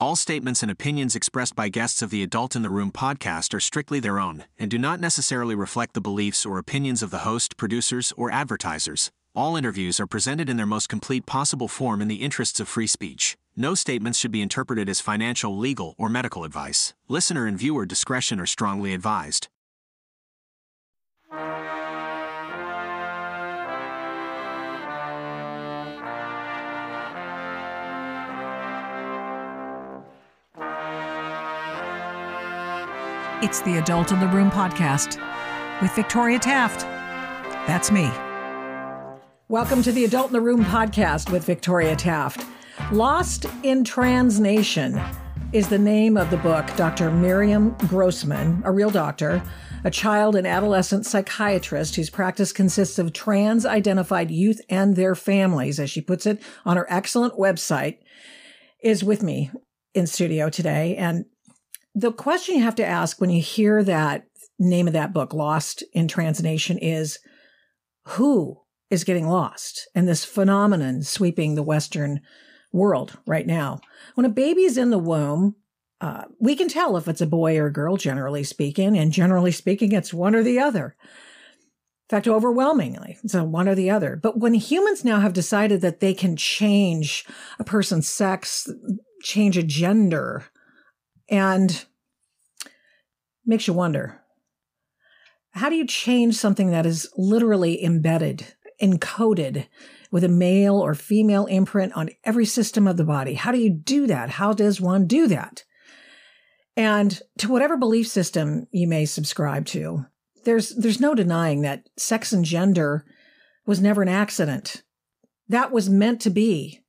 All statements and opinions expressed by guests of the Adult in the Room podcast are strictly their own and do not necessarily reflect the beliefs or opinions of the host, producers, or advertisers. All interviews are presented in their most complete possible form in the interests of free speech. No statements should be interpreted as financial, legal, or medical advice. Listener and viewer discretion are strongly advised. It's the Adult in the Room podcast with Victoria Taft. That's me. Welcome to the Adult in the Room podcast with Victoria Taft. Lost in Trans Nation is the name of the book Dr. Miriam Grossman, a real doctor, a child and adolescent psychiatrist whose practice consists of trans identified youth and their families, as she puts it on her excellent website, is with me in studio today. And the question you have to ask when you hear that name of that book, Lost in Trans Nation, is who is getting lost and this phenomenon sweeping the Western world right now. When a baby is in the womb, uh, we can tell if it's a boy or a girl, generally speaking, and generally speaking, it's one or the other. In fact, overwhelmingly, it's one or the other. But when humans now have decided that they can change a person's sex, change a gender, and makes you wonder how do you change something that is literally embedded, encoded with a male or female imprint on every system of the body? How do you do that? How does one do that? And to whatever belief system you may subscribe to, there's there's no denying that sex and gender was never an accident. That was meant to be.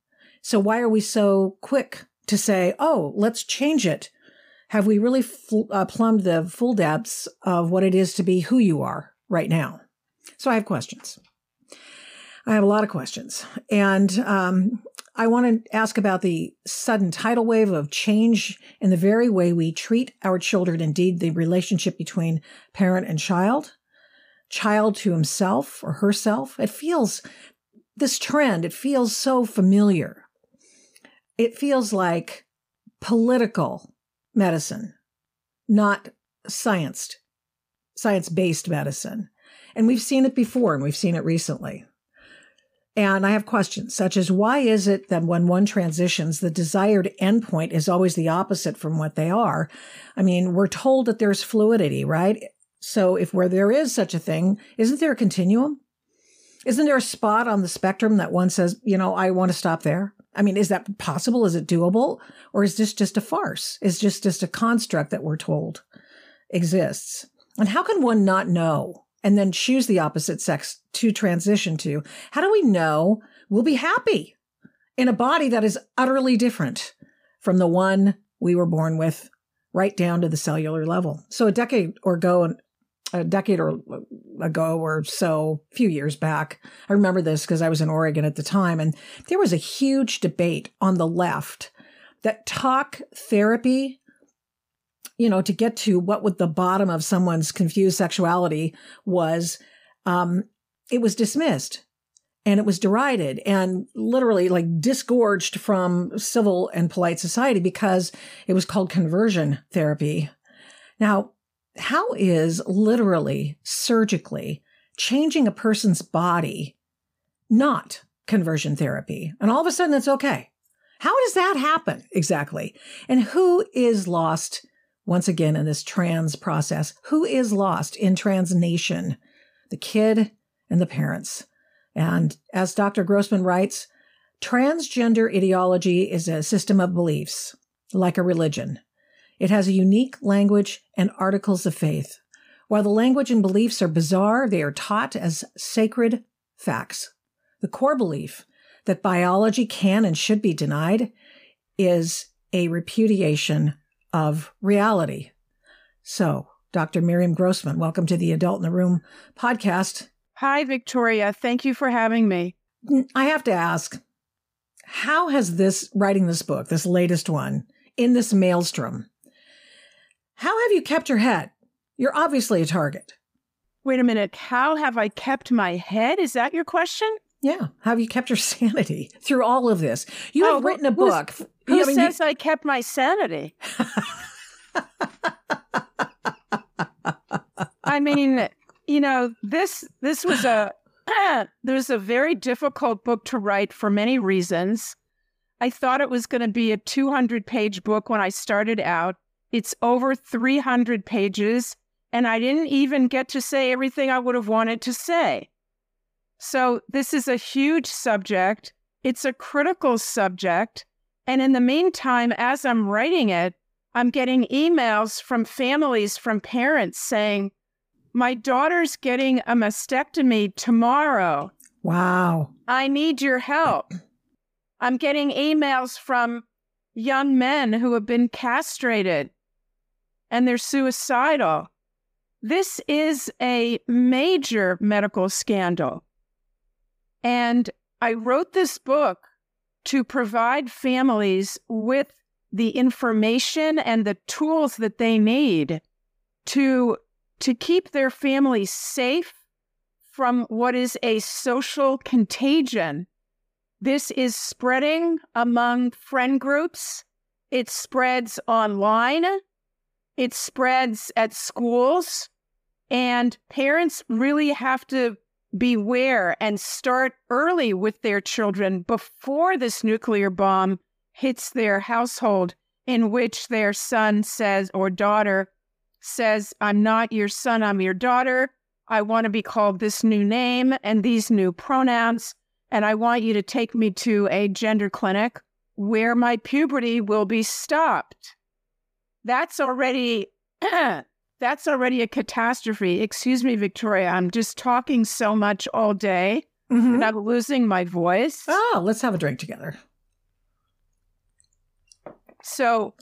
So why are we so quick to say, "Oh, let's change it"? Have we really fl- uh, plumbed the full depths of what it is to be who you are right now? So I have questions. I have a lot of questions. And um, I want to ask about the sudden tidal wave of change in the very way we treat our children, indeed, the relationship between parent and child, child to himself or herself. It feels, this trend, it feels so familiar. It feels like political medicine, not science, science based medicine. And we've seen it before and we've seen it recently. And I have questions such as why is it that when one transitions, the desired endpoint is always the opposite from what they are? I mean, we're told that there's fluidity, right? So if where there is such a thing, isn't there a continuum? Isn't there a spot on the spectrum that one says, you know, I want to stop there? I mean, is that possible? Is it doable? Or is this just a farce? Is just just a construct that we're told exists? And how can one not know and then choose the opposite sex to transition to? How do we know we'll be happy in a body that is utterly different from the one we were born with right down to the cellular level? So a decade or ago, a decade or ago or so, a few years back. I remember this because I was in Oregon at the time, and there was a huge debate on the left that talk therapy, you know, to get to what would the bottom of someone's confused sexuality was, um, it was dismissed and it was derided and literally like disgorged from civil and polite society because it was called conversion therapy. Now, how is literally surgically changing a person's body not conversion therapy? And all of a sudden it's okay. How does that happen exactly? And who is lost once again in this trans process? Who is lost in transnation? The kid and the parents. And as Dr. Grossman writes, transgender ideology is a system of beliefs, like a religion. It has a unique language and articles of faith. While the language and beliefs are bizarre, they are taught as sacred facts. The core belief that biology can and should be denied is a repudiation of reality. So, Dr. Miriam Grossman, welcome to the Adult in the Room podcast. Hi, Victoria. Thank you for having me. I have to ask, how has this, writing this book, this latest one, in this maelstrom, how have you kept your head? You're obviously a target. Wait a minute. How have I kept my head? Is that your question? Yeah. How have you kept your sanity through all of this? You have oh, written a book. Who I mean, says you- I kept my sanity? I mean, you know, this this was a there's a very difficult book to write for many reasons. I thought it was going to be a 200 page book when I started out. It's over 300 pages, and I didn't even get to say everything I would have wanted to say. So, this is a huge subject. It's a critical subject. And in the meantime, as I'm writing it, I'm getting emails from families, from parents saying, My daughter's getting a mastectomy tomorrow. wow. I need your help. I'm getting emails from young men who have been castrated and they're suicidal. This is a major medical scandal. And I wrote this book to provide families with the information and the tools that they need to, to keep their families safe from what is a social contagion. This is spreading among friend groups. It spreads online. It spreads at schools. And parents really have to beware and start early with their children before this nuclear bomb hits their household, in which their son says or daughter says, I'm not your son, I'm your daughter. I want to be called this new name and these new pronouns. And I want you to take me to a gender clinic where my puberty will be stopped. That's already that's already a catastrophe. Excuse me, Victoria. I'm just talking so much all day Mhm. and I'm losing my voice. Oh, let's have a drink together. So,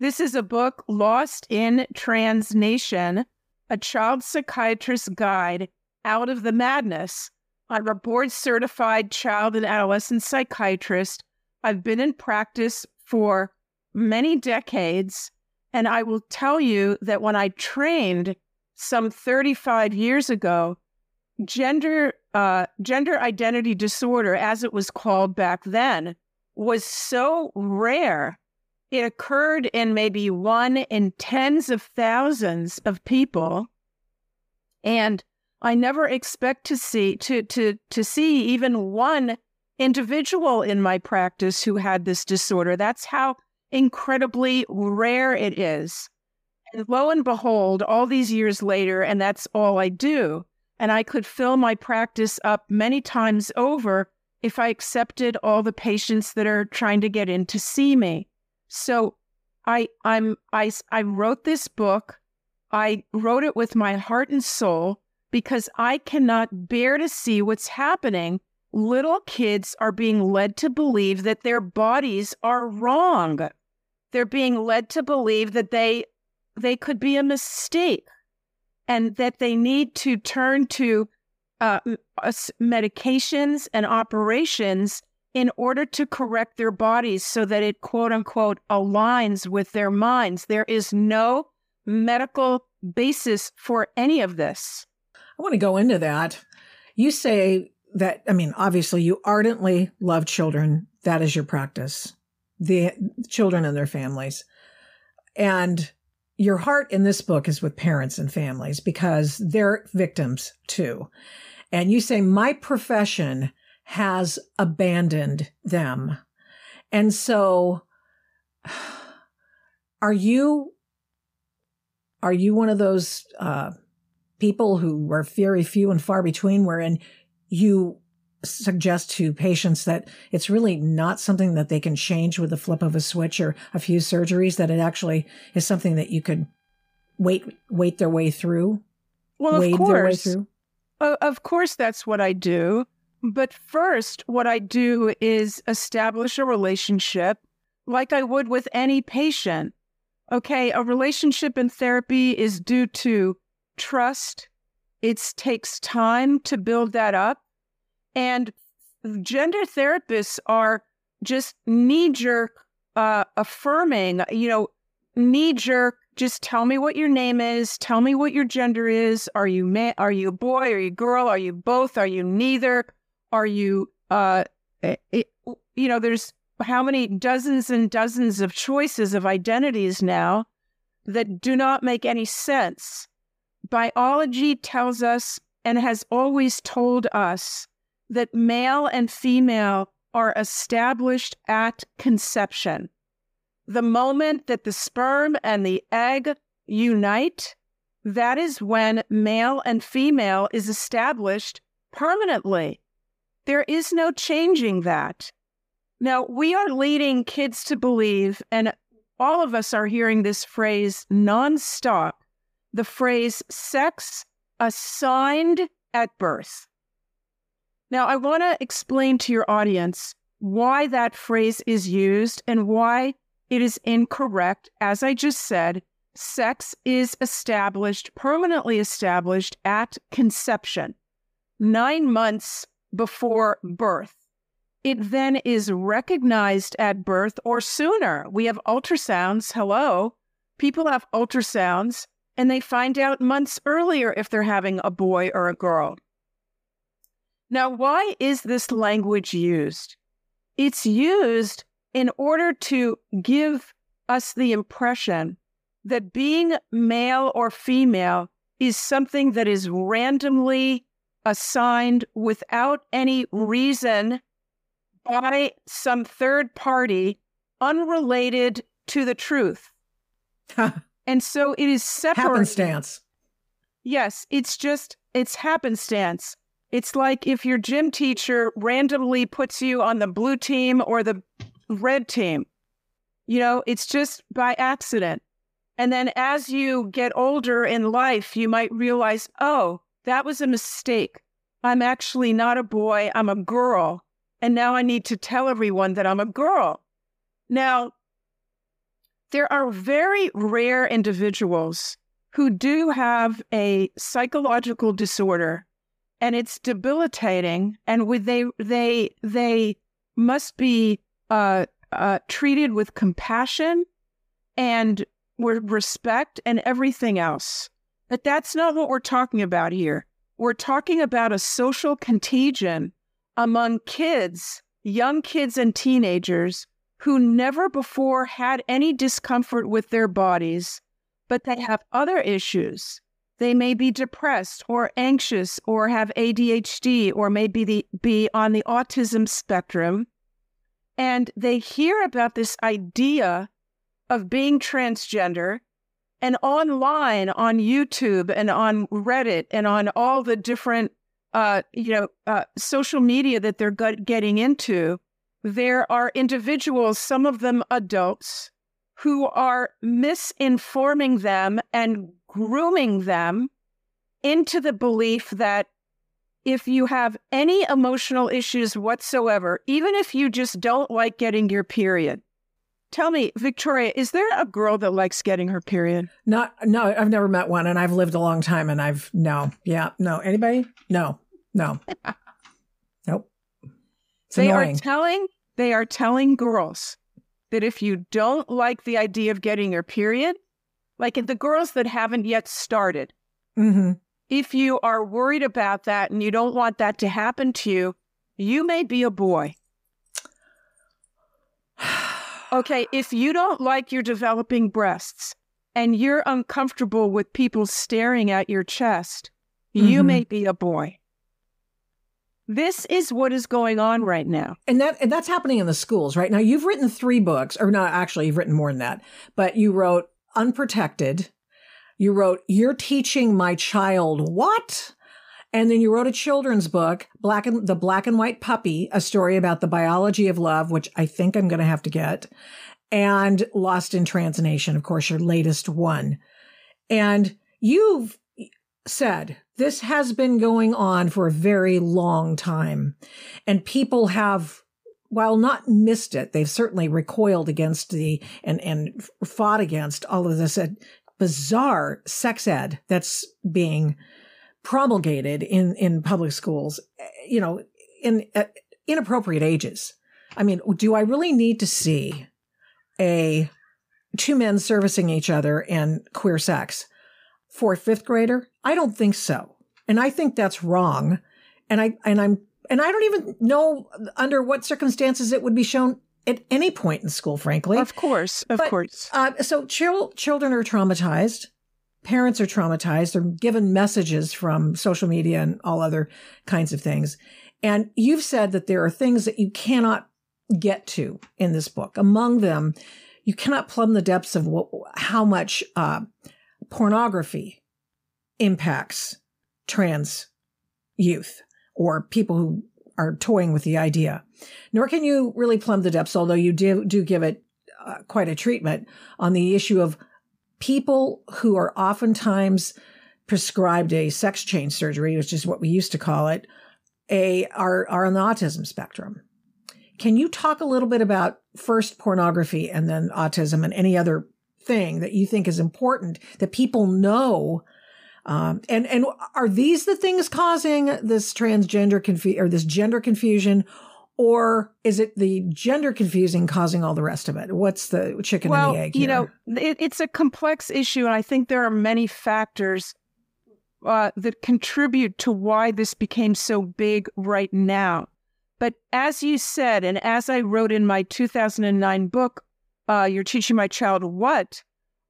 this is a book, Lost in Trans Nation, a child psychiatrist's guide out of the madness. I'm a board certified child and adolescent psychiatrist. I've been in practice for many decades. And I will tell you that when I trained some 35 years ago, gender uh, gender identity disorder, as it was called back then, was so rare. It occurred in maybe one in tens of thousands of people, and I never expect to see to to to see even one individual in my practice who had this disorder. That's how incredibly rare it is. And lo and behold, all these years later, and that's all I do. And I could fill my practice up many times over if I accepted all the patients that are trying to get in to see me. So I I'm I I wrote this book. I wrote it with my heart and soul because I cannot bear to see what's happening. Little kids are being led to believe that their bodies are wrong. They're being led to believe that they they could be a mistake and that they need to turn to uh, medications and operations in order to correct their bodies so that it quote unquote aligns with their minds. There is no medical basis for any of this. I want to go into that. You say that, I mean, obviously, you ardently love children. That is your practice, the children and their families. And your heart in this book is with parents and families because they're victims too. And you say, my profession has abandoned them. And so, are you, are you one of those, uh, people who are very few and far between, wherein you suggest to patients that it's really not something that they can change with the flip of a switch or a few surgeries, that it actually is something that you could wait, wait their way through, Well, wade of their way course, through. Of course, that's what I do. But first, what I do is establish a relationship like I would with any patient. Okay, a relationship in therapy is due to trust. It takes time to build that up. And gender therapists are just knee jerk uh, affirming, you know, knee jerk. Just tell me what your name is. Tell me what your gender is. Are you ma- Are you a boy? Are you a girl? Are you both? Are you neither? Are you uh, it- you know, there's how many dozens and dozens of choices of identities now that do not make any sense. Biology tells us and has always told us that male and female are established at conception. The moment that the sperm and the egg unite, that is when male and female is established permanently. There is no changing that. Now, we are leading kids to believe, and all of us are hearing this phrase nonstop the phrase sex assigned at birth. Now, I want to explain to your audience why that phrase is used and why it is incorrect. As I just said, sex is established, permanently established at conception, nine months before birth. It then is recognized at birth or sooner. We have ultrasounds. Hello. People have ultrasounds and they find out months earlier if they're having a boy or a girl. Now, why is this language used? It's used in order to give us the impression that being male or female is something that is randomly assigned without any reason by some third party unrelated to the truth. and so it is separate. Happenstance. Yes, it's just, it's happenstance. It's like if your gym teacher randomly puts you on the blue team or the red team. You know, it's just by accident. And then as you get older in life, you might realize, oh, that was a mistake. I'm actually not a boy, I'm a girl. And now I need to tell everyone that I'm a girl. Now, there are very rare individuals who do have a psychological disorder and it's debilitating and with they they they must be uh, uh, treated with compassion and with respect and everything else. But that's not what we're talking about here. We're talking about a social contagion among kids, young kids and teenagers who never before had any discomfort with their bodies, but they have other issues. They may be depressed or anxious or have ADHD or maybe the, be on the autism spectrum. And they hear about this idea of being transgender and online on YouTube and on Reddit and on all the different uh, you know, uh, social media that they're getting into, there are individuals, some of them adults, who are misinforming them and grooming them into the belief that if you have any emotional issues whatsoever, even if you just don't like getting your period, tell me, Victoria, is there a girl that likes getting her period? Not, no, I've never met one, and I've lived a long time, and I've no, yeah, no. Anybody? No, no, nope. It's they annoying. are telling they are telling girls that if you don't like the idea of getting your period, like the girls that haven't yet started, mm-hmm. if you are worried about that and you don't want that to happen to you, you may be a boy. okay, if you don't like your developing breasts and you're uncomfortable with people staring at your chest, mm-hmm. you may be a boy. This is what is going on right now. And that and that's happening in the schools right now. You've written three books, or not actually, you've written more than that, but you wrote Unprotected. You wrote You're Teaching My Child What? And then you wrote a children's book, Black and the Black and White Puppy, a story about the biology of love, which I think I'm going to have to get, and Lost in Trans Nation, of course, your latest one. And you've said this has been going on for a very long time. And people have, while not missed it, they've certainly recoiled against the and, and fought against all of this bizarre sex ed that's being promulgated in, in public schools, you know, in uh, inappropriate ages. I mean, do I really need to see a two men servicing each other and queer sex for a fifth grader? I don't think so. And I think that's wrong. And I, and I'm, and I don't even know under what circumstances it would be shown at any point in school, frankly. Of course, of But, course. Uh, so chil- children are traumatized. Parents are traumatized. They're given messages from social media and all other kinds of things. And you've said that there are things that you cannot get to in this book. Among them, you cannot plumb the depths of what, how much uh, pornography impacts trans youth or people who are toying with the idea. Nor can you really plumb the depths, although you do, do give it uh, quite a treatment on the issue of people who are oftentimes prescribed a sex change surgery, which is what we used to call it, a are are on the autism spectrum. Can you talk a little bit about first pornography and then autism and any other thing that you think is important that people know? Um, and and are these the things causing this transgender confu- or this gender confusion, or is it the gender confusing causing all the rest of it? What's the chicken well, and the egg? you know, it, it's a complex issue, and I think there are many factors uh, that contribute to why this became so big right now. But as you said, and as I wrote in my 2009 book, uh, "You're Teaching My Child What,"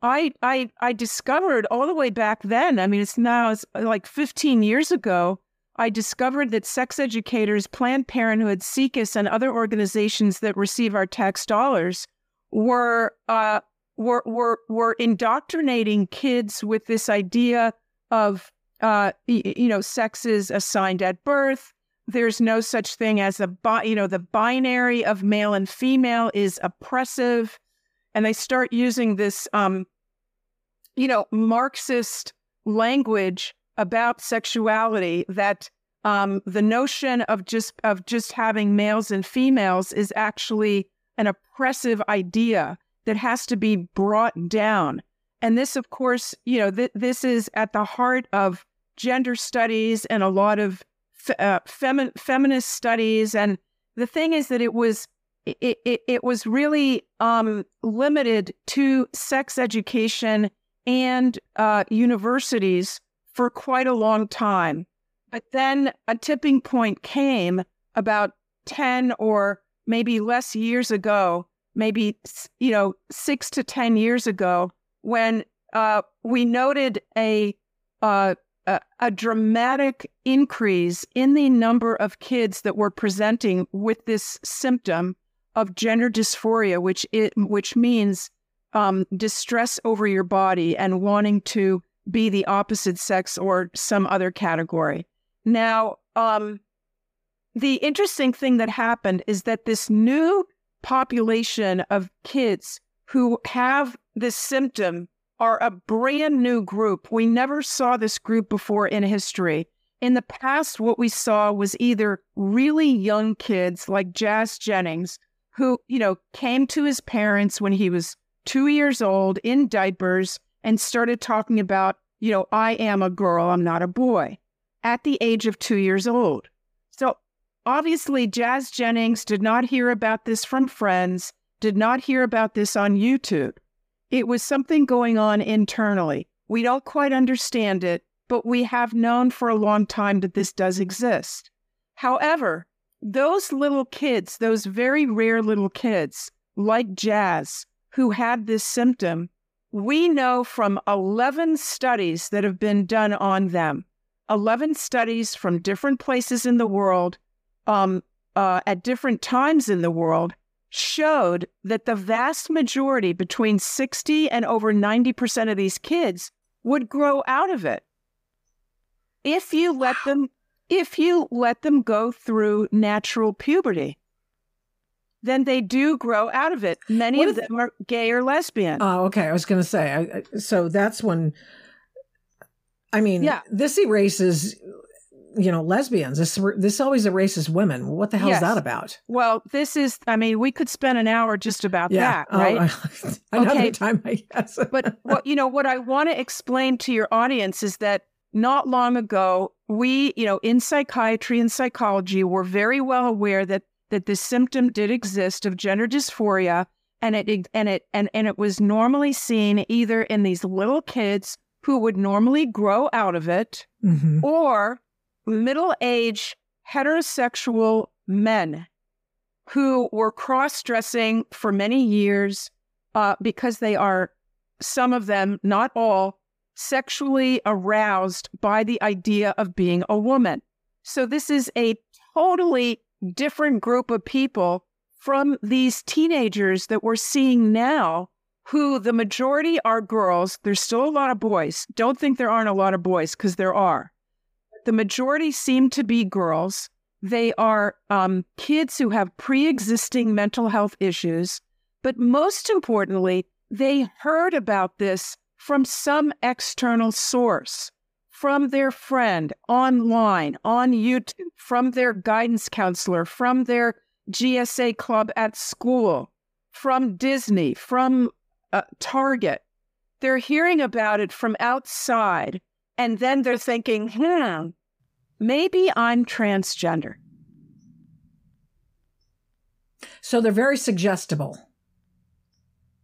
I, I I discovered all the way back then. I mean, it's now it's like 15 years ago. I discovered that sex educators, Planned Parenthood, SIECUS, and other organizations that receive our tax dollars were uh, were were were indoctrinating kids with this idea of uh, you know sex is assigned at birth. There's no such thing as a bi- you know the binary of male and female is oppressive, and they start using this um, you know Marxist language about sexuality that um, the notion of just of just having males and females is actually an oppressive idea that has to be brought down. And this, of course, you know, th- this is at the heart of gender studies and a lot of fe- uh, femi- feminist studies. And the thing is that it was it it, it was really um, limited to sex education and uh, universities for quite a long time. But then a tipping point came about 10 or maybe less years ago, maybe, you know, six to 10 years ago, when uh, we noted a, uh, a, a dramatic increase in the number of kids that were presenting with this symptom of gender dysphoria, which it, which means um, distress over your body and wanting to be the opposite sex or some other category. Now, um, the interesting thing that happened is that this new population of kids who have this symptom are a brand new group. We never saw this group before in history. In the past, what we saw was either really young kids like Jazz Jennings, who, you know, came to his parents when he was two years old in diapers and started talking about, you know, I am a girl, I'm not a boy, at the age of two years old. So obviously, Jazz Jennings did not hear about this from friends, did not hear about this on YouTube. It was something going on internally. We don't quite understand it, but we have known for a long time that this does exist. However, those little kids, those very rare little kids, like Jazz, who had this symptom, we know from 11 studies that have been done on them, 11 studies from different places in the world, um, uh, at different times in the world, showed that the vast majority, between 60 and over 90% of these kids, would grow out of it. If you let them if you let them go through natural puberty then they do grow out of it many What of them are gay or lesbian Oh, okay. I was going to say. I, I, so that's when. I mean, Yeah. this erases, you know, lesbians. This this always erases women. What the hell Yes. is that about? well this is i mean we could spend an hour just about that right? Oh, right another Okay. time, I guess. but what you know what I want to explain to your audience is that not long ago we you know in psychiatry and psychology were very well aware that that this symptom did exist of gender dysphoria and it and it and, and it was normally seen either in these little kids who would normally grow out of it Mhm. or middle-aged heterosexual men who were cross dressing for many years uh, because they are, some of them, not all, sexually aroused by the idea of being a woman. So this is a totally different group of people from these teenagers that we're seeing now, who the majority are girls. There's still a lot of boys. Don't think there aren't a lot of boys because there are. The majority seem to be girls. They are um, kids who have pre existing mental health issues. But most importantly, they heard about this from some external source, from their friend, online, on YouTube, from their guidance counselor, from their GSA club at school, from Disney, from uh, Target. They're hearing about it from outside, and then they're thinking, hmm, maybe I'm transgender. So they're very suggestible.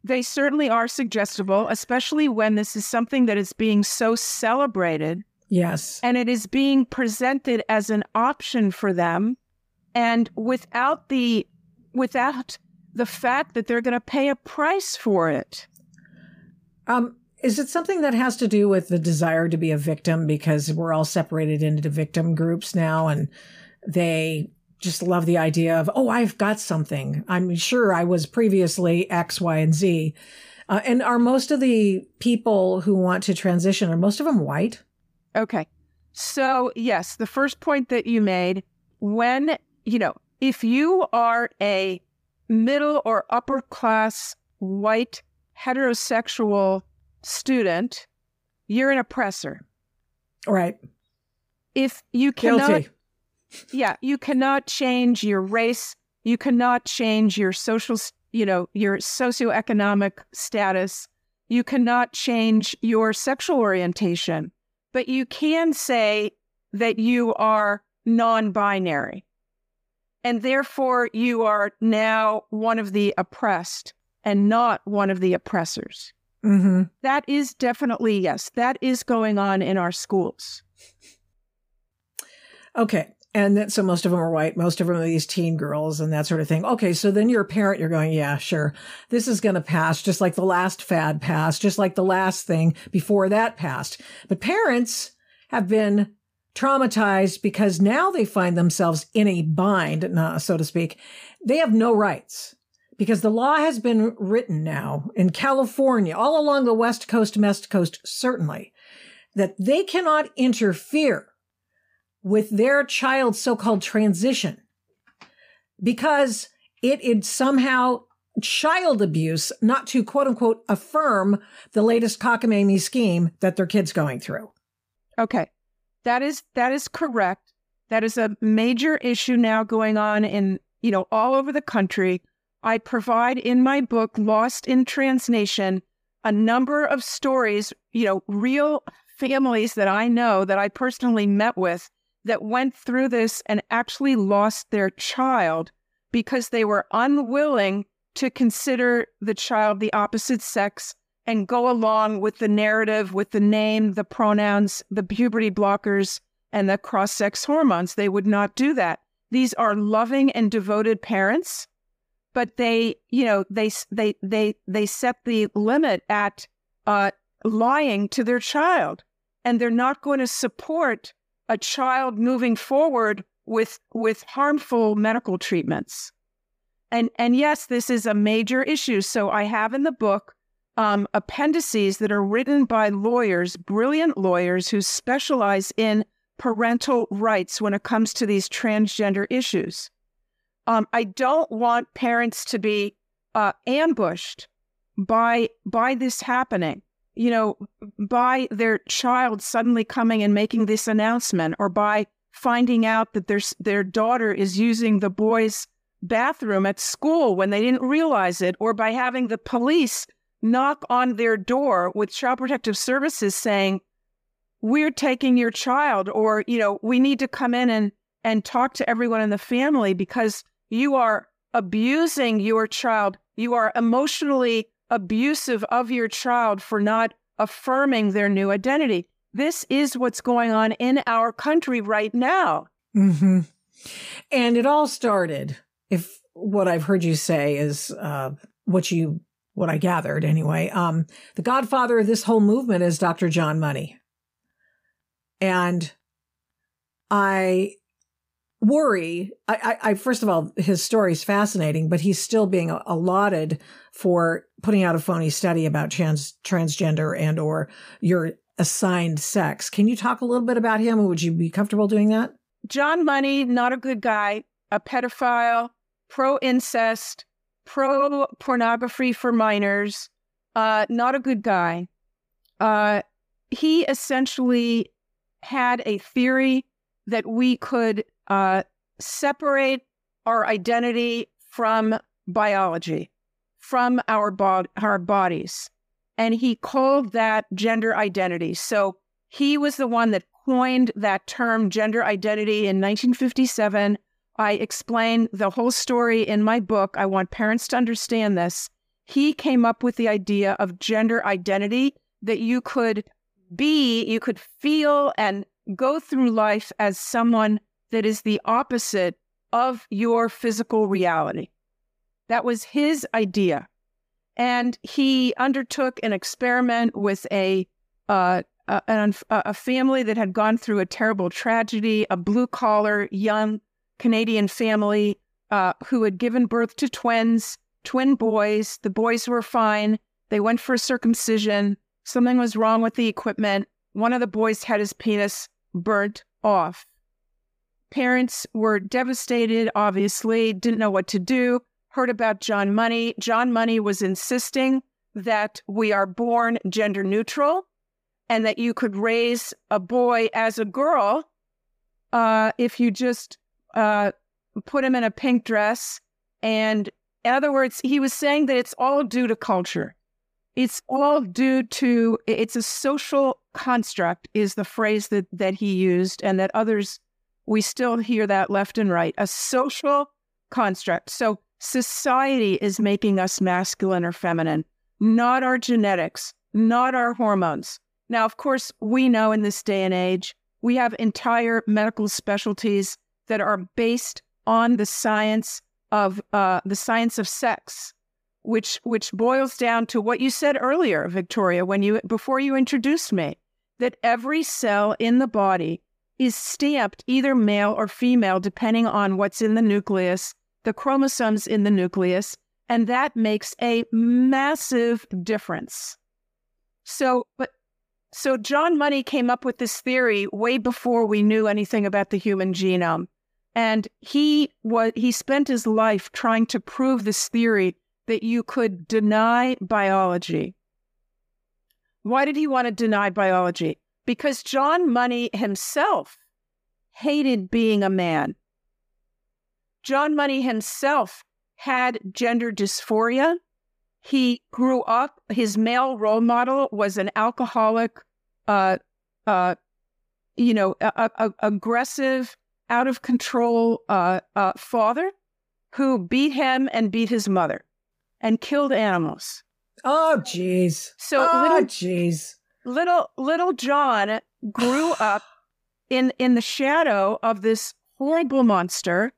They certainly are suggestible, especially when this is something that is being so celebrated. Yes. And it is being presented as an option for them. And without the without the fact that they're going to pay a price for it. Um, is it something that has to do with the desire to be a victim because we're all separated into victim groups now and they just love the idea of, oh, I've got something. I'm sure I was previously X, Y, and Z. Uh, and are most of the people who want to transition, are most of them white? Okay. So, yes, the first point that you made, when, you know, if you are a middle or upper class white heterosexual student, you're an oppressor. Right. If you cannot Guilty yeah, you cannot change your race. You cannot change your social, you know, your socioeconomic status. You cannot change your sexual orientation, but you can say that you are non binary. And therefore, you are now one of the oppressed and not one of the oppressors. Mm-hmm. That is definitely, yes, that is going on in our schools. Okay. And so most of them are white. Most of them are these teen girls and that sort of thing. Okay. So then you're a parent. You're going, yeah, sure. This is going to pass just like the last fad passed, just like the last thing before that passed. But parents have been traumatized because now they find themselves in a bind, so to speak. They have no rights because the law has been written now in California, all along the West Coast, West Coast, certainly, that they cannot interfere with their child's so-called transition because it is somehow child abuse not to quote unquote affirm the latest cockamamie scheme that their kid's going through. Okay. That is that is correct. That is a major issue now going on in, you know, all over the country. I provide in my book Lost in Trans Nation a number of stories, you know, real families that I know that I personally met with that went through this and actually lost their child because they were unwilling to consider the child the opposite sex and go along with the narrative, with the name, the pronouns, the puberty blockers, and the cross sex hormones. They would not do that. These are loving and devoted parents, but they, you know, they they they they set the limit at uh, lying to their child, and they're not going to support a child moving forward with with harmful medical treatments. And and yes, this is a major issue. So I have in the book um, appendices that are written by lawyers, brilliant lawyers who specialize in parental rights when it comes to these transgender issues. Um, I don't want parents to be uh, ambushed by by this happening you know, by their child suddenly coming and making this announcement, or by finding out that their their daughter is using the boys' bathroom at school when they didn't realize it, or by having the police knock on their door with Child Protective Services saying, "We're taking your child," or you know, "We need to come in and and talk to everyone in the family because you are abusing your child. You are emotionally abusive of your child for not affirming their new identity. This is what's going on in our country right now. Mm-hmm. And it all started, if what I've heard you say is uh, what you what I gathered anyway. Um, the godfather of this whole movement is Dr. John Money. And I worry. I, I, I, first of all, his story is fascinating, but he's still being allotted for putting out a phony study about trans transgender and or your assigned sex. Can you talk a little bit about him? Would you be comfortable doing that? John Money, not a good guy, a pedophile, pro incest, pro pornography for minors, uh, not a good guy. Uh, he essentially had a theory that we could uh, separate our identity from biology, from our, bod- our bodies. And he called that gender identity. So he was the one that coined that term gender identity in 1957. I explain the whole story in my book. I want parents to understand this. He came up with the idea of gender identity that you could be, you could feel and go through life as someone that is the opposite of your physical reality. That was his idea. And he undertook an experiment with a, uh, a, a family that had gone through a terrible tragedy, a blue collar young Canadian family uh, who had given birth to twins, twin boys. The boys were fine. They went for circumcision. Something was wrong with the equipment. One of the boys had his penis burnt off. Parents were devastated, obviously, didn't know what to do, heard about John Money. John Money was insisting that we are born gender neutral and that you could raise a boy as a girl uh, if you just uh, put him in a pink dress. And in other words, he was saying that it's all due to culture. It's all due to it's a social construct is the phrase that that he used and that others we still hear that left and right a social construct. So society is making us masculine or feminine not our genetics not our hormones. Now of course we know in this day and age we have entire medical specialties that are based on the science of uh, the science of sex which which boils down to what you said earlier, Victoria, when you before you introduced me, that every cell in the body is stamped either male or female depending on what's in the nucleus, the chromosomes in the nucleus, and that makes a massive difference. So, but so John Money came up with this theory way before we knew anything about the human genome. And he was he spent his life trying to prove this theory that you could deny biology. Why did he want to deny biology? Because John Money himself hated being a man. John Money himself had gender dysphoria. He grew up, his male role model was an alcoholic, uh, uh, you know, a, a, aggressive, out of control uh, uh father who beat him and beat his mother and killed animals. Oh, jeez. So oh, little, jeez. Little little John grew up in in the shadow of this horrible monster,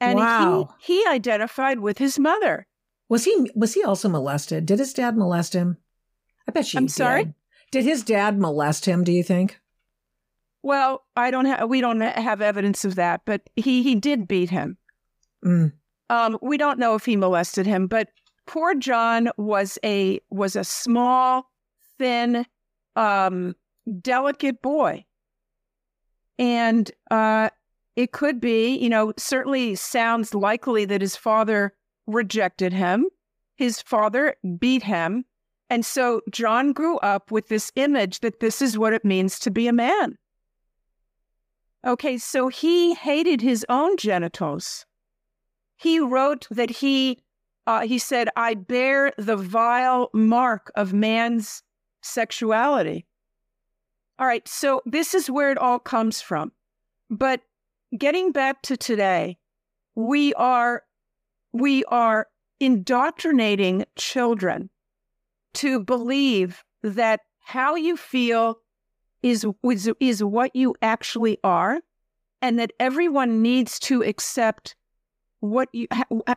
and wow. he he identified with his mother. Was he was he also molested? Did his dad molest him? I bet she. I'm did. sorry. Did his dad molest him? Do you think? Well, I don't have. We don't have evidence of that, but he he did beat him. Mm. Um, we don't know if he molested him, but poor John was a was a small, thin, um, delicate boy, and uh, it could be, you know, certainly sounds likely that his father rejected him. His father beat him. And so John grew up with this image that this is what it means to be a man. Okay, so he hated his own genitals. He wrote that he uh, he said, I bear the vile mark of man's sexuality. All right, so this is where it all comes from. But getting back to today, we are we are indoctrinating children to believe that how you feel is, is, is what you actually are, and that everyone needs to accept what you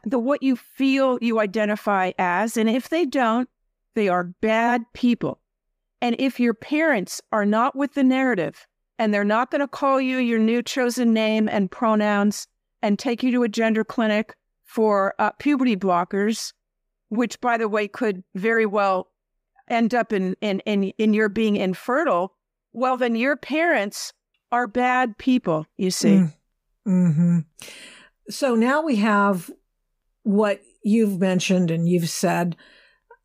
the what you feel you identify as and if they don't they are bad people and if your parents are not with the narrative and they're not going to call you your new chosen name and pronouns and take you to a gender clinic for uh, puberty blockers which by the way could very well end up in in in, in your being infertile well then your parents are bad people you see mm. hmm so now we have what you've mentioned and you've said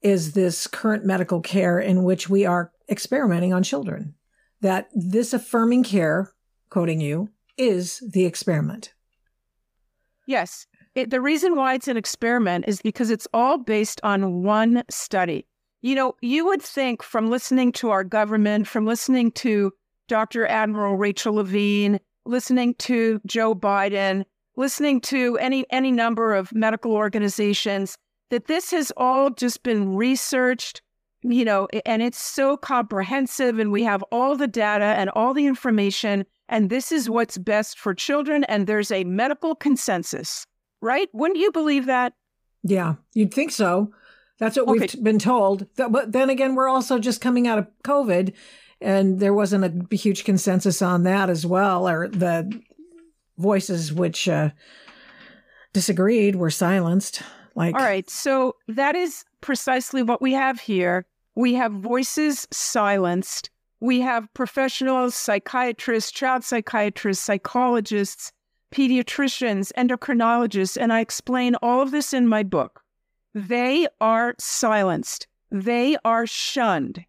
is this current medical care in which we are experimenting on children. That this affirming care, quoting you, is the experiment. Yes. It, the reason why it's an experiment is because it's all based on one study. You know, you would think from listening to our government, from listening to Dr. Admiral Rachel Levine, listening to Joe Biden, listening to any any number of medical organizations that this has all just been researched you know and it's so comprehensive and we have all the data and all the information and this is what's best for children and there's a medical consensus right wouldn't you believe that yeah you'd think so that's what okay. we've been told but then again we're also just coming out of covid and there wasn't a huge consensus on that as well or the voices which uh, disagreed were silenced. Like, all right, so that is precisely what we have here. We have voices silenced. We have professionals, psychiatrists, child psychiatrists, psychologists, pediatricians, endocrinologists, and I explain all of this in my book. They are silenced. They are shunned.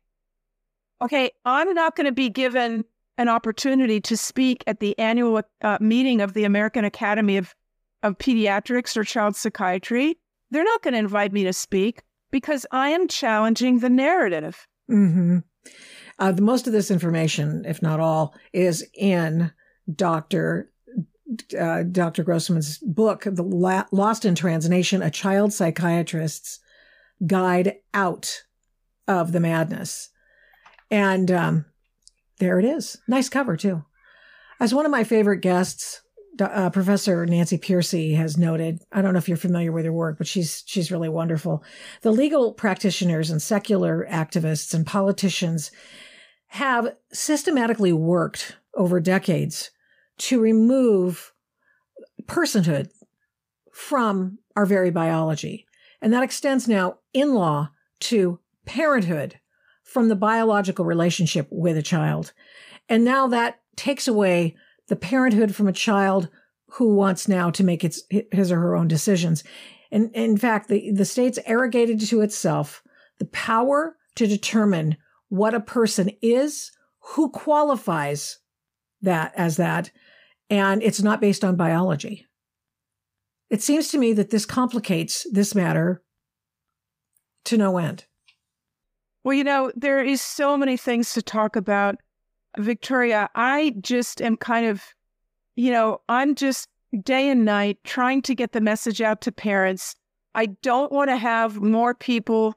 Okay, I'm not going to be given an opportunity to speak at the annual uh, meeting of the American Academy of, of Pediatrics or Child Psychiatry, they're not going to invite me to speak because I am challenging the narrative. Mm-hmm. Uh, the most of this information, if not all, is in Dr. Uh, Dr. Grossman's book, The La- Lost in Trans Nation, A Child Psychiatrist's Guide Out of the Madness. And um, there it is. Nice cover, too. As one of my favorite guests, uh, Professor Nancy Pearcey has noted, I don't know if you're familiar with her work, but she's she's really wonderful. The legal practitioners and secular activists and politicians have systematically worked over decades to remove personhood from our very biology. And that extends now in law to parenthood from the biological relationship with a child. And now that takes away the parenthood from a child who wants now to make its his or her own decisions. And in fact, the, the state's arrogated to itself the power to determine what a person is, who qualifies that as that, and it's not based on biology. It seems to me that this complicates this matter to no end. Well, you know, there is so many things to talk about. Victoria, I just am kind of, you know, I'm just day and night trying to get the message out to parents. I don't want to have more people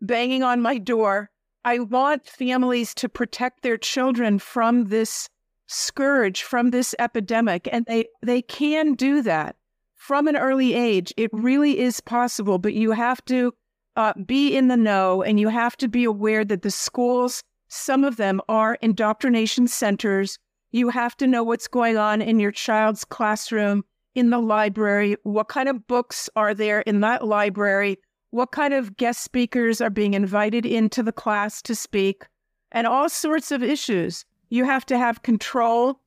banging on my door. I want families to protect their children from this scourge, from this epidemic, and they, they can do that from an early age. It really is possible, but you have to uh, be in the know and you have to be aware that the schools, some of them are indoctrination centers. You have to know what's going on in your child's classroom, in the library. What kind of books are there in that library? What kind of guest speakers are being invited into the class to speak? And all sorts of issues. You have to have control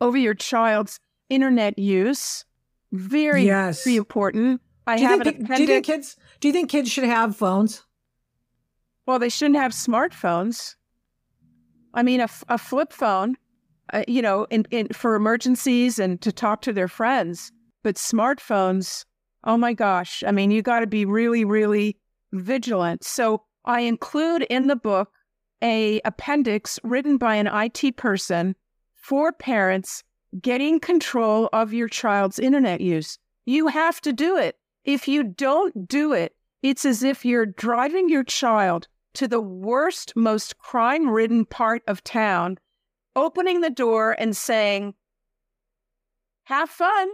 over your child's internet use. Very, yes. very important. I do have an appendix. Do you think kids? Do you think kids should have phones? Well, they shouldn't have smartphones. I mean, a, a flip phone, uh, you know, in, in, for emergencies and to talk to their friends. But smartphones, oh my gosh! I mean, you got to be really, really vigilant. So I include in the book a appendix written by an IT person for parents getting control of your child's internet use. You have to do it. If you don't do it, it's as if you're driving your child to the worst, most crime ridden part of town, opening the door and saying, Have fun.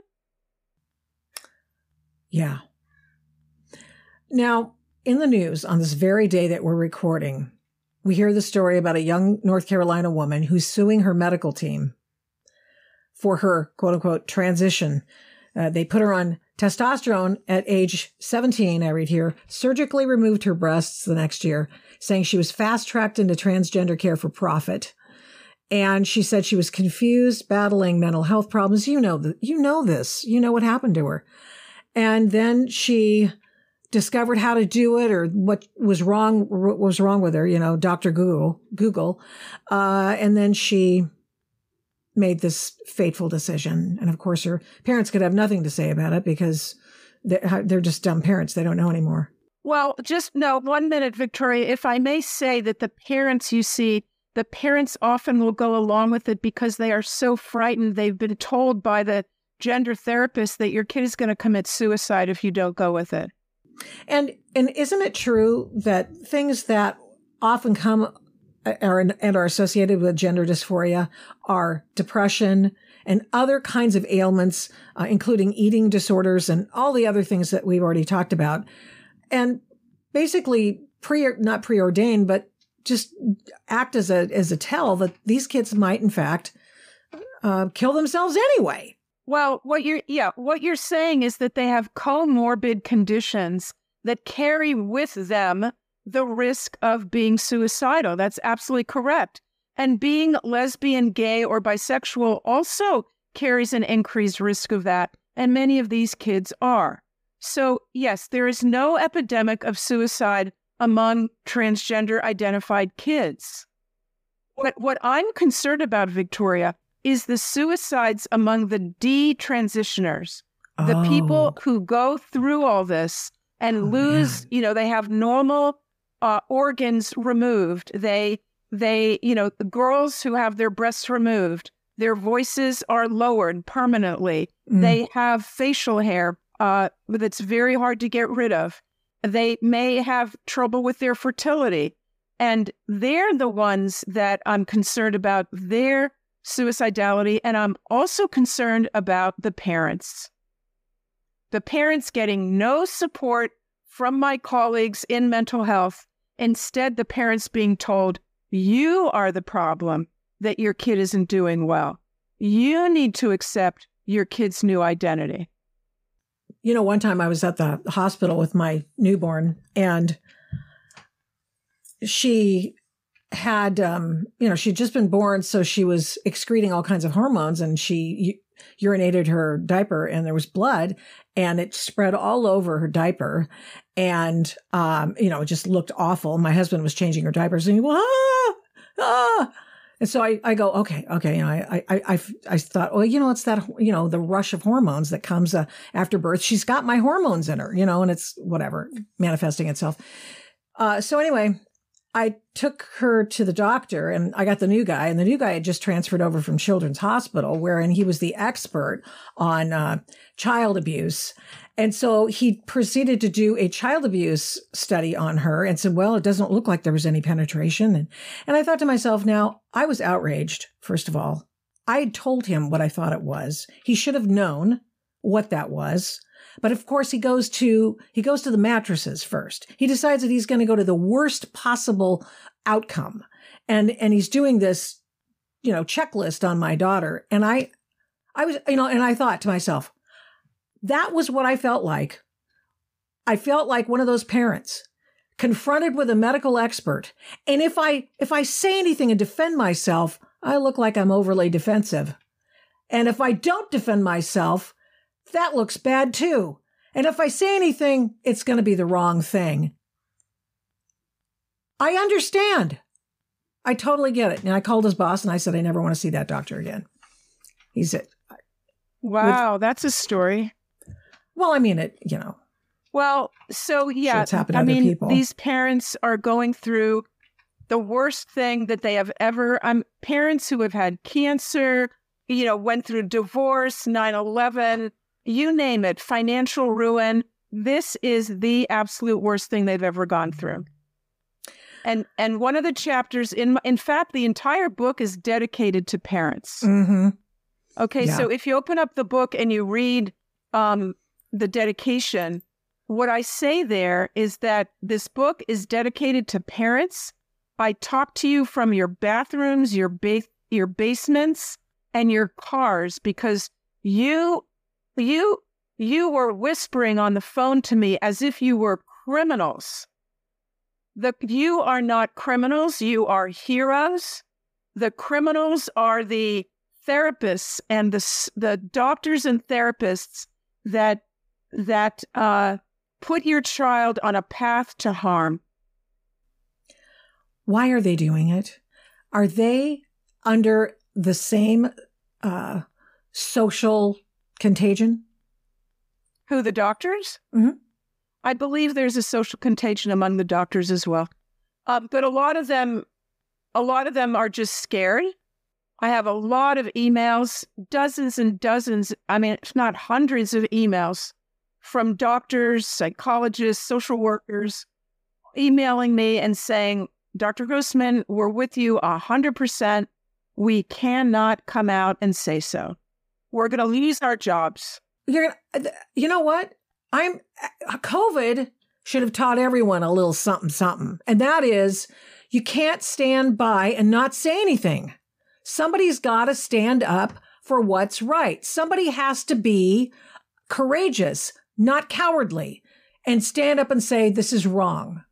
Yeah. Now, in the news on this very day that we're recording, we hear the story about a young North Carolina woman who's suing her medical team for her quote unquote transition. Uh, they put her on testosterone at age 17, I read here, surgically removed her breasts the next year, saying she was fast tracked into transgender care for profit. And she said she was confused, battling mental health problems. You know, you know this. You know what happened to her. And then she discovered how to do it or what was wrong what was wrong with her you know dr google google uh, and then she made this fateful decision and of course her parents could have nothing to say about it because they're, they're just dumb parents they don't know anymore well just no one minute victoria. If i may say that the parents you see the parents often will go along with it because they are so frightened. They've been told by the gender therapist that your kid is going to commit suicide if you don't go with it. And and isn't it true that things that often come uh, are and are associated with gender dysphoria are depression and other kinds of ailments, uh, including eating disorders and all the other things that we've already talked about, and basically pre not preordained, but just act as a as a tell that these kids might in fact uh, kill themselves anyway. Well, what you're yeah, what you're saying is that they have comorbid conditions that carry with them the risk of being suicidal. That's absolutely correct. And being lesbian, gay, or bisexual also carries an increased risk of that. And many of these kids are. So, yes, there is no epidemic of suicide among transgender identified kids. But what I'm concerned about, Victoria, is the suicides among the detransitioners, oh. the people oh. who go through all this and oh, lose, man. you know, they have normal uh, organs removed. They, they, you know, the girls who have their breasts removed, their voices are lowered permanently. Mm. They have facial hair uh, that's very hard to get rid of. They may have trouble with their fertility. And they're the ones that I'm concerned about. They're suicidality. And I'm also concerned about the parents. The parents getting no support from my colleagues in mental health. Instead, the parents being told, you are the problem that your kid isn't doing well. You need to accept your kid's new identity. You know, one time I was at the hospital with my newborn and she had um, you know she'd just been born so she was excreting all kinds of hormones and she u- urinated her diaper and there was blood and it spread all over her diaper and um, you know it just looked awful my husband was changing her diapers and he ah, ah. And so I, I go okay okay you know I, I I I thought well you know it's that you know the rush of hormones that comes uh, after birth she's got my hormones in her you know and it's whatever manifesting itself uh, so anyway I took her to the doctor and I got the new guy, and the new guy had just transferred over from Children's Hospital, wherein he was the expert on uh, child abuse. And so he proceeded to do a child abuse study on her and said, well, it doesn't look like there was any penetration. And, and I thought to myself, now I was outraged, first of all. I had told him what I thought it was. He should have known what that was. But of course, he goes to, he goes to the mattresses first. He decides that he's going to go to the worst possible outcome. And, and he's doing this, you know, checklist on my daughter. And I, I was, you know, and I thought to myself, that was what I felt like. I felt like one of those parents confronted with a medical expert. And if I, if I say anything and defend myself, I look like I'm overly defensive. And if I don't defend myself, that looks bad too. And if I say anything, it's going to be the wrong thing. I understand. I totally get it. And I called his boss and I said, I never want to see that doctor again. He said, Wow, with, that's a story. Well, I mean, it, you know. Well, so yeah, I mean, people. these parents are going through the worst thing that they have ever. I'm um, parents who have had cancer, you know, went through divorce, 9 11, you name it, financial ruin. This is the absolute worst thing they've ever gone through. And and one of the chapters in in fact the entire book is dedicated to parents. Mm-hmm. Okay, yeah. so if you open up the book and you read um, the dedication, what I say there is that this book is dedicated to parents. I talk to you from your bathrooms, your ba- your basements, and your cars because you you you were whispering on the phone to me as if you were criminals. The you are not criminals, you are heroes. The criminals are the therapists and the the doctors and therapists that that uh, put your child on a path to harm. Why are they doing it? Are they under the same uh, social contagion? Who the doctors? Mm-hmm. I believe there's a social contagion among the doctors as well, uh, but a lot of them, a lot of them are just scared. I have a lot of emails, dozens and dozens. I mean, if not hundreds of emails from doctors, psychologists, social workers, emailing me and saying, "Dr. Grossman, we're with you a hundred percent. We cannot come out and say so. We're going to lose our jobs." You're, uh, you know what? I'm uh, COVID should have taught everyone a little something, something. And that is you can't stand by and not say anything. Somebody's got to stand up for what's right. Somebody has to be courageous, not cowardly, and stand up and say, this is wrong.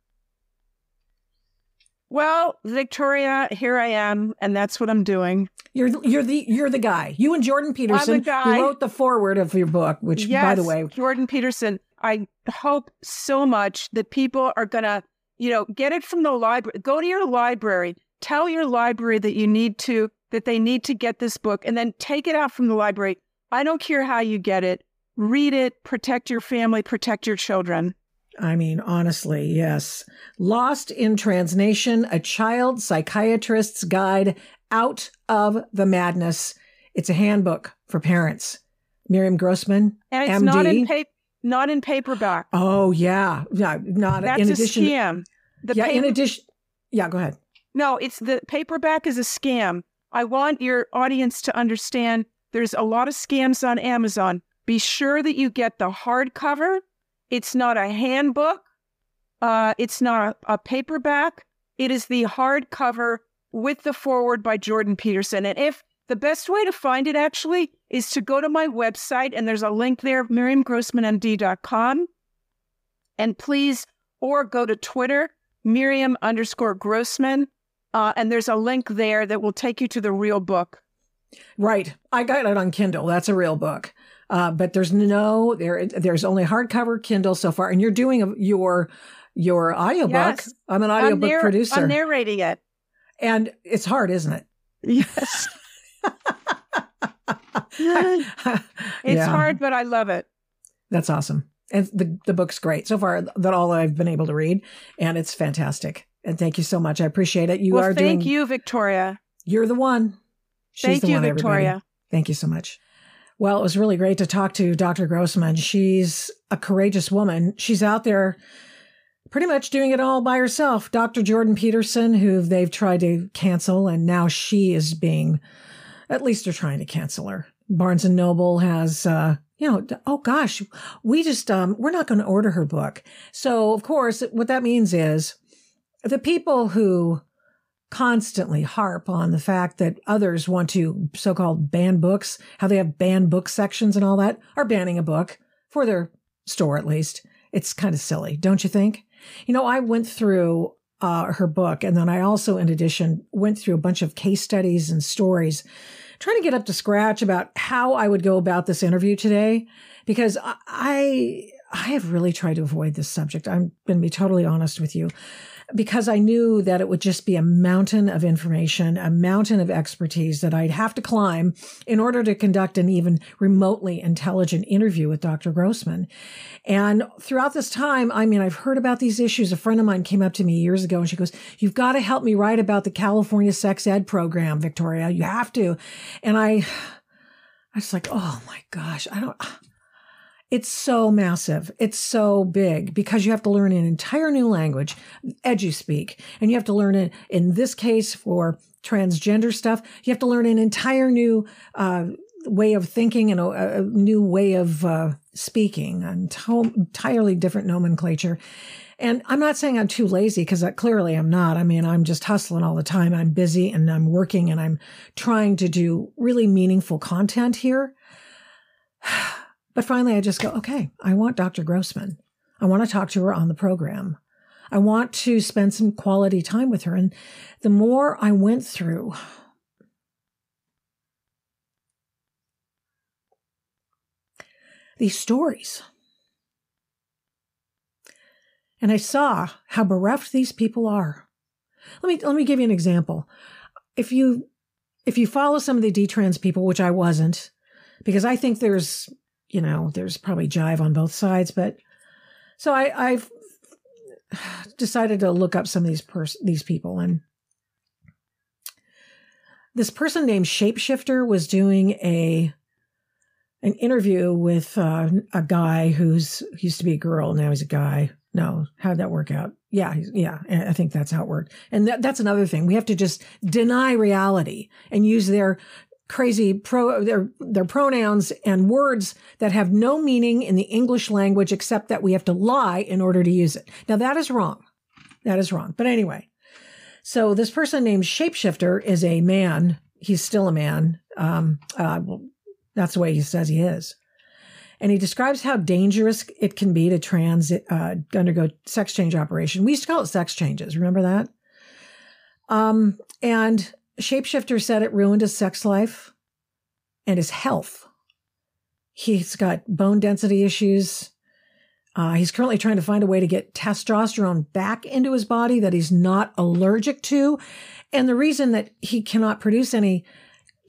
Well, Victoria, here I am, and that's what I'm doing. You're you're the you're the guy. You and Jordan Peterson who wrote the foreword of your book, which yes, by the way, Jordan Peterson. I hope so much that people are gonna, you know, get it from the library. Go to your library. Tell your library that you need to that they need to get this book, and then take it out from the library. I don't care how you get it. Read it. Protect your family. Protect your children. I mean, honestly, yes. Lost in Trans Nation, a child psychiatrist's guide out of the madness. It's a handbook for parents. Miriam Grossman, and it's MD. not in pa- not in paperback. Oh yeah, yeah, not That's in a scam. The yeah, in addition. Yeah, go ahead. No, it's the paperback is a scam. I want your audience to understand there's a lot of scams on Amazon. Be sure that you get the hardcover. It's not a handbook. Uh, it's not a, a paperback. It is the hardcover with the foreword by Jordan Peterson. And if the best way to find it actually is to go to my website, and there's a link there, miriamgrossmanmd.com. And please, or go to Twitter, Miriam underscore Grossman. Uh, and there's a link there that will take you to the real book. Right. I got it on Kindle. That's a real book. Uh, but there's no there. There's only hardcover Kindle so far, and you're doing a, your your audiobook. Yes. I'm an audiobook I'm narr- producer, I'm narrating it. and it's hard, isn't it? Yes. it's Yeah. hard, but I love it. That's awesome. And the, the book's great so far. That all I've been able to read, and it's fantastic. And thank you so much. I appreciate it. You well, are thank doing. you, Victoria. You're the one. She's thank the you, one, everybody. Victoria. Thank you so much. Well, it was really great to talk to Dr. Grossman. She's a courageous woman. She's out there pretty much doing it all by herself. Dr. Jordan Peterson, who they've tried to cancel, and now she is being, at least they're trying to cancel her. Barnes and Noble has, uh, you know, oh gosh, we just, um, we're not going to order her book. So, of course, what that means is the people who constantly harp on the fact that others want to so-called ban books, how they have banned book sections and all that, are banning a book for their store at least. It's kind of silly, don't you think? You know, I went through uh, her book, and then I also, in addition, went through a bunch of case studies and stories, trying to get up to scratch about how I would go about this interview today, because I I have really tried to avoid this subject. I'm going to be totally honest with you because I knew that it would just be a mountain of information, a mountain of expertise that I'd have to climb in order to conduct an even remotely intelligent interview with Dr. Grossman. And throughout this time, I mean, I've heard about these issues. A friend of mine came up to me years ago and she goes, You've got to help me write about the California sex ed program, Victoria. You have to. And I, I was like, Oh my gosh, I don't. It's so massive. It's so big because you have to learn an entire new language, EduSpeak, and you have to learn it in this case for transgender stuff. You have to learn an entire new uh, way of thinking and a, a new way of uh, speaking, entirely different nomenclature. And I'm not saying I'm too lazy because clearly I'm not. I mean, I'm just hustling all the time. I'm busy and I'm working and I'm trying to do really meaningful content here. But finally, I just go, okay, I want Dr. Grossman. I want to talk to her on the program. I want to spend some quality time with her. And the more I went through, these stories, and I saw how bereft these people are. Let me let me give you an example. If you if you follow some of the detrans people, which I wasn't, because I think there's you know there's probably jive on both sides, but so I, I've decided to look up some of these pers- these people and this person named Shapeshifter was doing a an interview with uh, a guy who's used to be a girl now he's a guy no, how'd that work out? Yeah, yeah, I think that's how it worked. And that, that's another thing. We have to just deny reality and use their crazy pro their their pronouns and words that have no meaning in the English language except that we have to lie in order to use it. Now that is wrong. That is wrong. But anyway, so this person named Shapeshifter is a man. He's still a man. Um, uh, well, that's the way he says he is and he describes how dangerous it can be to trans uh, undergo sex change operation. We used to call it sex changes. Remember that? Um, and Shapeshifter said it ruined his sex life and his health. He's got bone density issues. Uh, he's currently trying to find a way to get testosterone back into his body that he's not allergic to. And the reason that he cannot produce any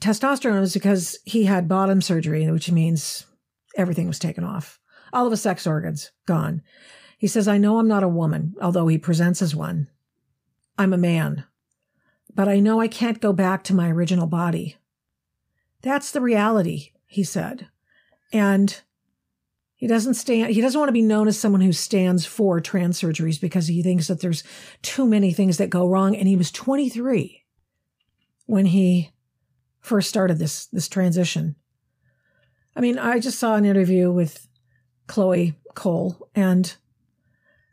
testosterone is because he had bottom surgery, which means Everything was taken off. All of his sex organs gone. He says, I know I'm not a woman, although he presents as one. I'm a man. But I know I can't go back to my original body. That's the reality, he said. And he doesn't stand, he doesn't want to be known as someone who stands for trans surgeries because he thinks that there's too many things that go wrong. And he was 23 when he first started this, this transition. I mean, I just saw an interview with Chloe Cole, and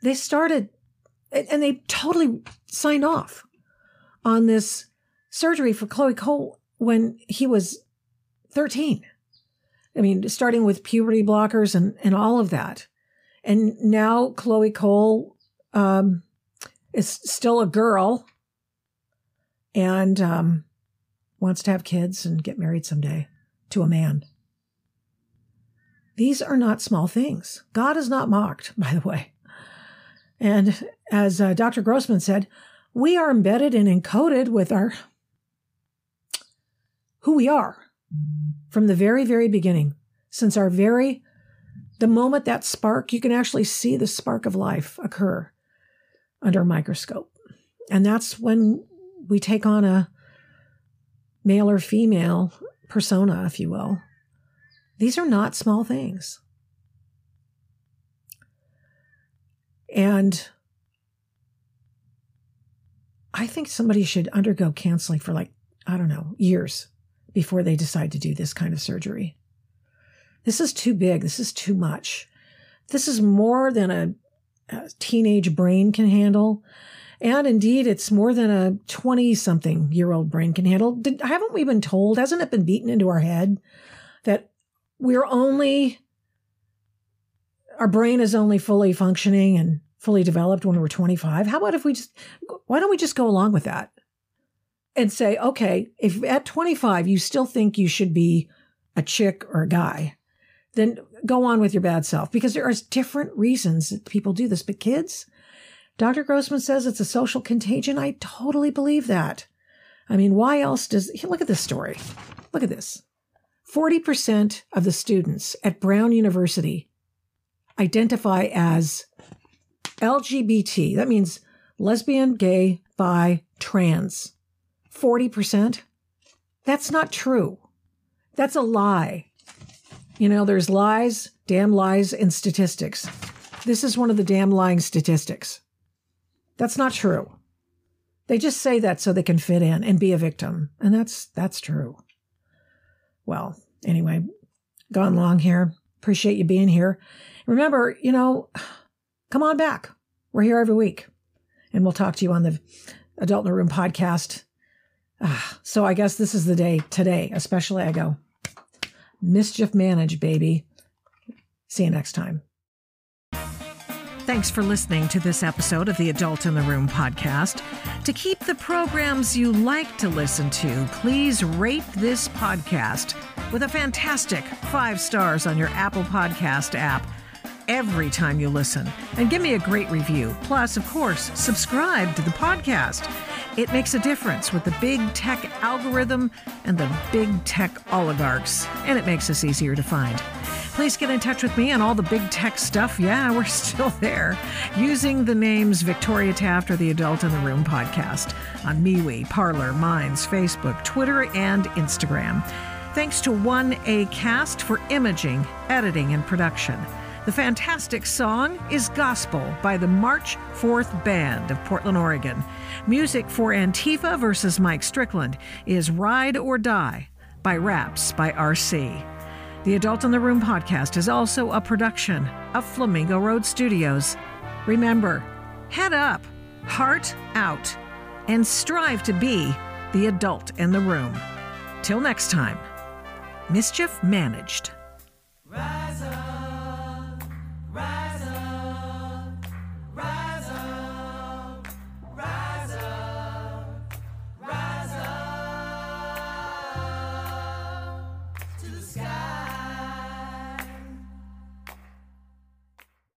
they started, and they totally signed off on this surgery for Chloe Cole when he was 13. I mean, starting with puberty blockers and, and all of that. And now Chloe Cole um, is still a girl and um, wants to have kids and get married someday to a man. These are not small things. God is not mocked, by the way. And as uh, Dr. Grossman said, we are embedded and encoded with our who we are from the very, very beginning. Since our very, the moment that spark, you can actually see the spark of life occur under a microscope. And that's when we take on a male or female persona, if you will. These are not small things. And I think somebody should undergo counseling for like, I don't know, years before they decide to do this kind of surgery. This is too big. This is too much. This is more than a, a teenage brain can handle. And indeed, it's more than a 20 something year old brain can handle. Did, haven't we been told, hasn't it been beaten into our head that we're only, our brain is only fully functioning and fully developed when we're 25. How about if we just, why don't we just go along with that and say, okay, if at 25 you still think you should be a chick or a guy, then go on with your bad self because there are different reasons that people do this. But kids, Dr. Grossman says it's a social contagion. I totally believe that. I mean, why else does, look at this story. Look at this. 40% of the students at Brown University identify as LGBT. That means lesbian, gay, bi, trans. 40%? That's not true. That's a lie. You know, there's lies, damn lies, and statistics. This is one of the damn lying statistics. That's not true. They just say that so they can fit in and be a victim. And that's that's true well, anyway, gone long here. Appreciate you being here. Remember, you know, come on back. We're here every week. And we'll talk to you on the Adult in the Room podcast. Ah, so I guess this is the day today, especially I go. Mischief managed, baby. See you next time. Thanks for listening to this episode of the Adult in the Room podcast. To keep the programs you like to listen to, please rate this podcast with a fantastic five stars on your Apple Podcast app every time you listen. And give me a great review. Plus, of course, subscribe to the podcast. It makes a difference with the big tech algorithm and the big tech oligarchs, and it makes us easier to find. Please get in touch with me on all the big tech stuff. Yeah, we're still there. Using the names Victoria Taft or the Adult in the Room podcast on MeWe, Parler, Minds, Facebook, Twitter, and Instagram. Thanks to 1A Cast for imaging, editing, and production. The fantastic song is Gospel by the March 4th Band of Portland, Oregon. Music for Antifa versus Mike Strickland is Ride or Die by Raps by RC. The Adult in the Room podcast is also a production of Flamingo Road Studios. Remember, head up, heart out, and strive to be the adult in the room. Till next time, mischief managed. Right.